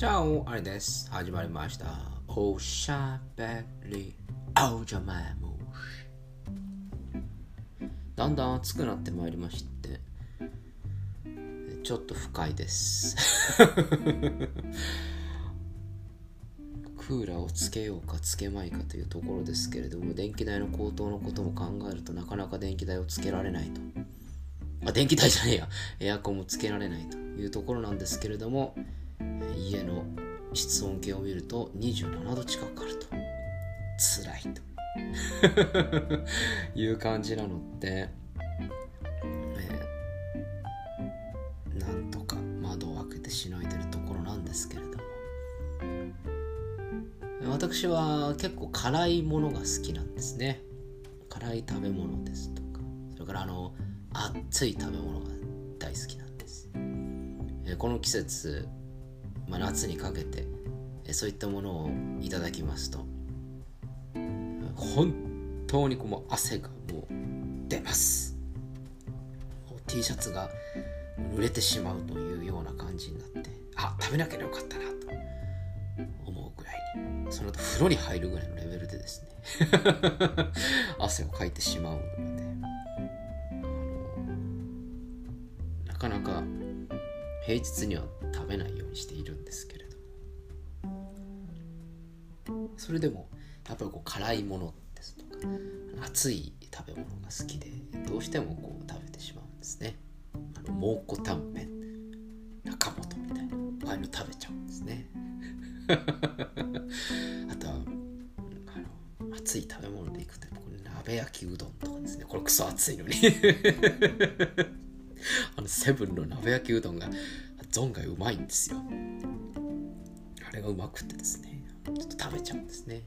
じゃあ、あれです。始まりました。おしゃべり、おじゃまむし。だんだん暑くなってまいりまして、ちょっと不快です。クーラーをつけようかつけまいかというところですけれども、電気代の高騰のことも考えるとなかなか電気代をつけられないと。あ、電気代じゃねえや。エアコンもつけられないというところなんですけれども、室温計を見ると27度近くあると。辛いと。いう感じなので、えーなんとか窓を開けてしのいでるところなんですけれども。私は結構辛いものが好きなんですね。辛い食べ物ですとか。それからあの熱い食べ物が大好きなんです。えーこの季節まあ、夏にかけてそういったものをいただきますと。本当にこう汗がもう出ます。T シャツが濡れてしまうというような感じになってあ食べなきゃよかったなと思うぐらいにその後風呂に入るぐらいのレベルでですね 汗をかいてしまうのでなかなか平日には食べないようにしているんですけれどもそれでもやっぱりこう辛いものですとか熱い食べ物が好きでどうしてもこう食べてしまうんですね。あの蒙古タンメン中本みたいなああいうの食べちゃうんですね。あとはあの熱い食べ物でいくと鍋焼きうどんとかですね。これクソ熱いのに。あのセブンの鍋焼きうどんが存外うまいんですよ。あれがうまくてですね。ちょっと食べちゃうんですね、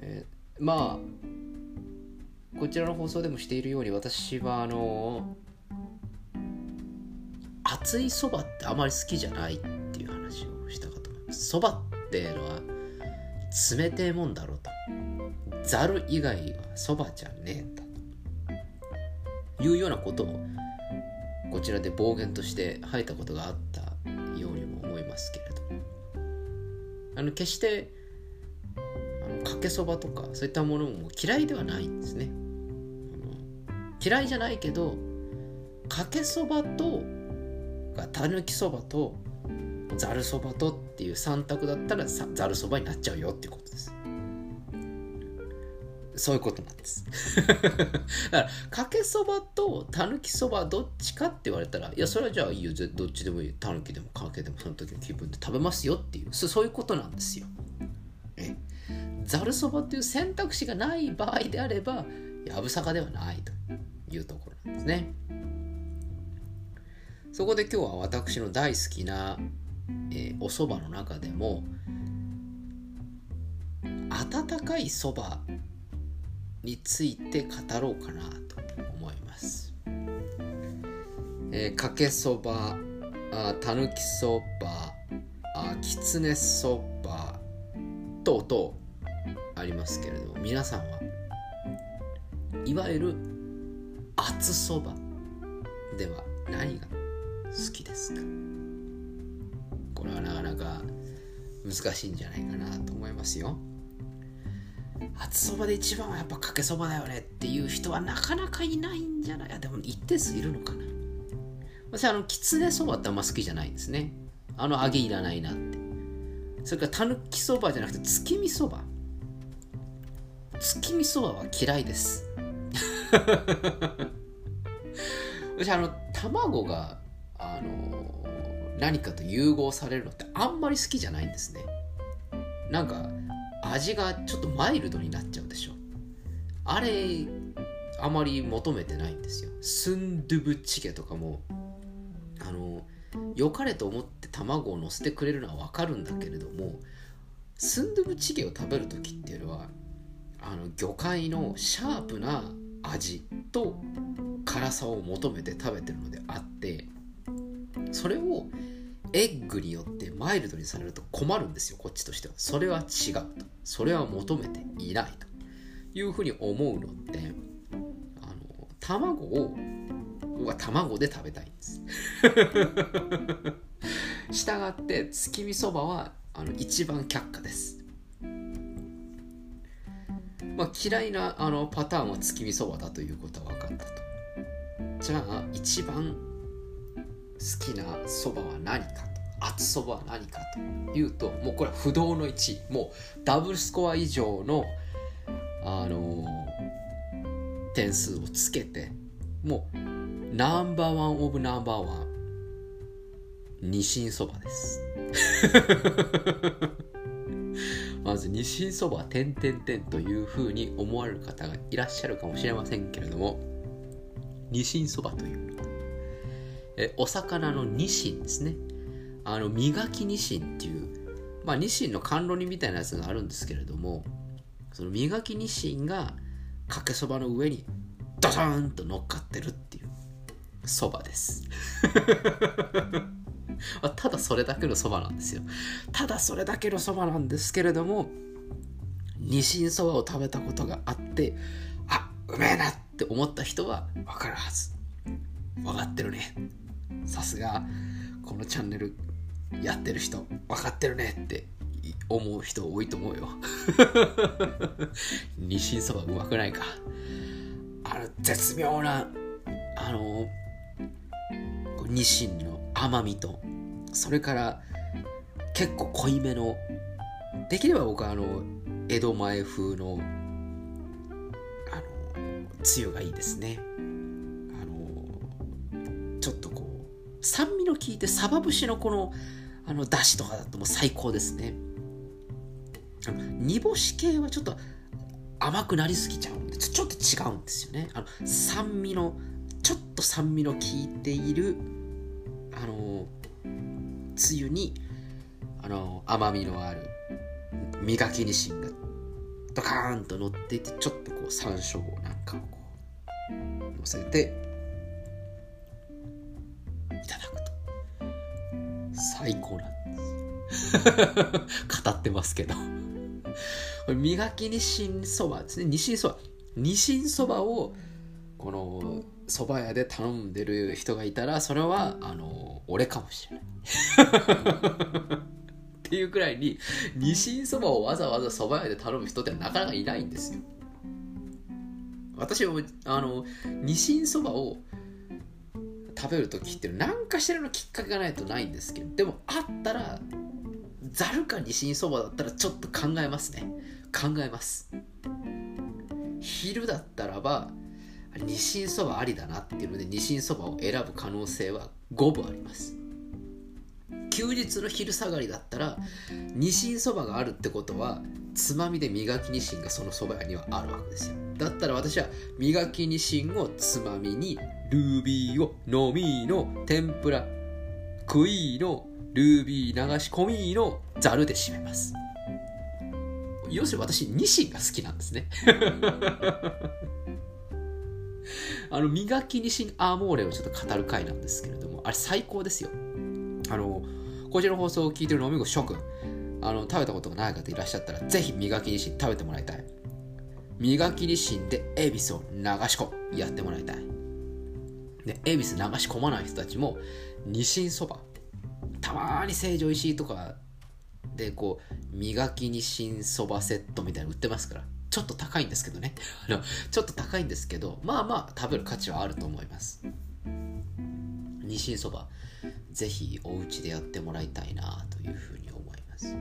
えーまあこちらの放送でもしているように私はあの熱いそばってあまり好きじゃないっていう話をしたかと思います。そばっていうのは冷てえもんだろうと。ざる以外はそばじゃねえんだと。いうようなことをこちらで暴言として吐いたことがあったようにも思いますけれどあの決してあのかけそばとかそういったものも嫌いではないんですね。嫌いじゃないけどかけそばとたぬきそばとざるそばとっていう3択だったらざるそばになっちゃうよっていうことです。そういうことなんです。だから、かけそばとたぬきそばどっちかって言われたら、いや、それはじゃあいいよ、どっちでもいい。たぬきでもかけでもその時の気分で食べますよっていう、そそういうことなんですよ。え？ざるそばっていう選択肢がない場合であれば、やぶさかではないというところなんですね。そこで今日は私の大好きな、えーお蕎麦の中でも、温かいそばについて語ろうかなと思います。えーかけそば、あたぬきそば、あきつねそば等々ありますけれど皆さんはいわゆる厚そばでは何が好きですか？これはなかなか難しいんじゃないかなと思いますよ。厚そばで一番はやっぱかけそばだよねっていう人はなかなかいないんじゃない？でも一定数いるのかな？私あのきつねそばってあんま好きじゃないんですね。あの揚げいらないなって。それからたぬきそばじゃなくて月見そば月見そばは嫌いです。私あの卵があの何かと融合されるのってあんまり好きじゃないんですね。なんか味がちょっとマイルドになっちゃうでしょ。あれあまり求めてないんですよ。スンドゥブチゲとかもあの良かれと思って卵を乗せてくれるのは分かるんだけれどもスンドゥブチゲを食べる時っていうのはあの魚介のシャープな味と辛さを求めて食べてるのであってそれをエッグによってマイルドにされると困るんですよこっちとしては。それは違うと。それは求めていないというふうに思うのであの卵を僕は卵で食べたいんです。したがって月見そばはあの一番却下です。まあ嫌いなあのパターンは月見そばだということは分かったと。じゃあ一番好きなそばは何かと。厚そばは何かというともうこれは不動の1位もうダブルスコア以上のあのー、点数をつけてもうナンバーワンオブナンバーワンニシンそばです。まずニシンそば点々点というふうに思われる方がいらっしゃるかもしれませんけれどもニシンそばという。えお魚のニシンですね。あの磨きニシンっていうまあニシンの甘露煮みたいなやつがあるんですけれどもその磨きニシンがかけそばの上にドドーンと乗っかってるっていうそばです。ただそれだけのそばなんですよ。ただそれだけのそばなんですけれどもニシンそばを食べたことがあってあうめえなって思った人は分かるはず。分かってるね。さすがこのチャンネルやってる人分かってるねって思う人多いと思うよ。ニシンそばうまくないか。あの絶妙なあのニシンの甘みとそれから結構濃いめのできれば僕はあの江戸前風のあのつゆがいいですね。酸味の効いてサバ節のこのあのだしとかだともう最高ですね。煮干し系はちょっと甘くなりすぎちゃうんでちょっと違うんですよね。あの酸味のちょっと酸味の効いているあのつゆにあの甘みのある磨きにしんがドカーンと乗っていてちょっとこう山椒なんかをこう乗せて最高なんです 語ってますけど。磨きにしんそばですね。にしんそばにしんそばをこの蕎麦屋で頼んでる人がいたらそれはあの俺かもしれない。っていうくらいにニシンそばをわざわざ蕎麦屋で頼む人ってなかなかいないんですよ。私もあのニシンそばを食べる時って何かしらのきっかけがないとないんですけどでもあったらざるかニシンそばだったらちょっと考えますね。考えます。昼だったらばニシンそばありだなっていうのでニシンそばを選ぶ可能性は5分あります。休日の昼下がりだったらニシンそばがあるってことはつまみで磨きニシンがそのそば屋にはあるわけですよ。だったら私は磨きニシンをつまみにルービーを飲みの天ぷら食いのルービー流し込みのざるで締めます要するに私ニシンが好きなんですね あの、磨きにしんアーモーレをちょっと語る回なんですけれども、あれ最高ですよ。あの、こちらの放送を聞いてる飲み子諸君、あの、食べたことがない方いらっしゃったら、ぜひ磨きにしん食べてもらいたい。磨きにしんで恵比寿を流し込む。やってもらいたい。で、恵比寿流し込まない人たちも、ニシンそば。たまに成城石井とかで、こう、磨きにしんそばセットみたいなの売ってますから。ちょっと高いんですけどね。ちょっと高いんですけど、まあまあ食べる価値はあると思います。ニシンそば、ぜひお家でやってもらいたいなというふうに思います。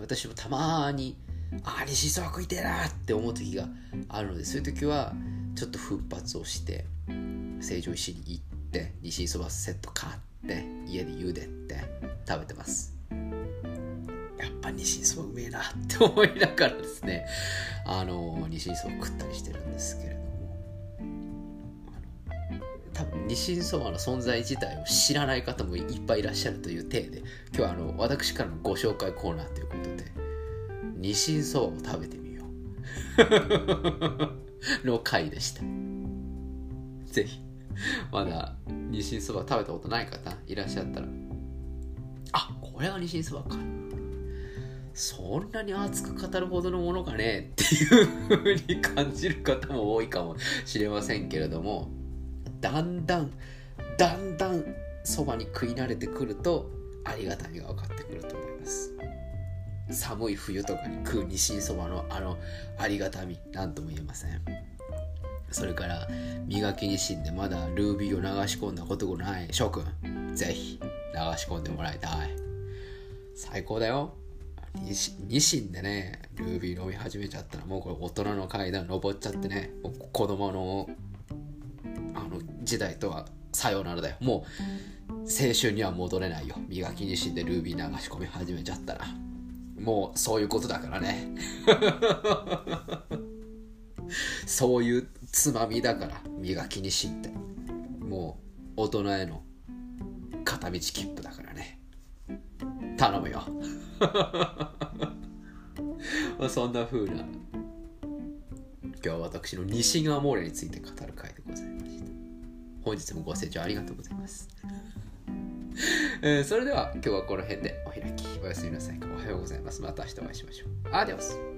私もたまに、ああ、ニシンそば食いてえなって思う時があるので、そういう時は、ちょっと奮発をして、成城石に行って、ニシンそばセット買って、家で茹でて食べてます。やっ。ぱニシンそばうめえなって思いながらですね。あのニシンそば食ったりしてるんですけれども。多分ニシンそばの存在自体を知らない方もいっぱいいらっしゃるという体で今日はあの私からのご紹介コーナーということでニシンそばを食べてみよう。の回でした。ぜひ。まだニシンそば食べたことない方いらっしゃったら。あこれがニシンそばか。そんなに熱く語るほどのものかねっていう風に感じる方も多いかもしれませんけれどもだんだんだんだんそばに食い慣れてくるとありがたみが分かってくると。思寒い冬とかに食うニシンそばのあのありがたみ何とも言えません。それから磨きニシンでまだルービーを流し込んだことがない諸君ぜひ流し込んでもらいたい。最高だよ。ニシンでねルービー飲み始めちゃったらもうこれ大人の階段登っちゃってね子供のあの時代とはさようならだよ。もう青春には戻れないよ。磨きニシンでルービー流し込み始めちゃったら。もうそういうことだからね。そういうつまみだから磨きニシンって。もう大人への片道切符だからね。頼むよ。そんな風な今日は私の西側モーレについて語る回でございました。本日もご清聴ありがとうございます。えー、それでは今日はこの辺で。おやすみなさいおはようございます。また明日お会いしましょう。アディオス。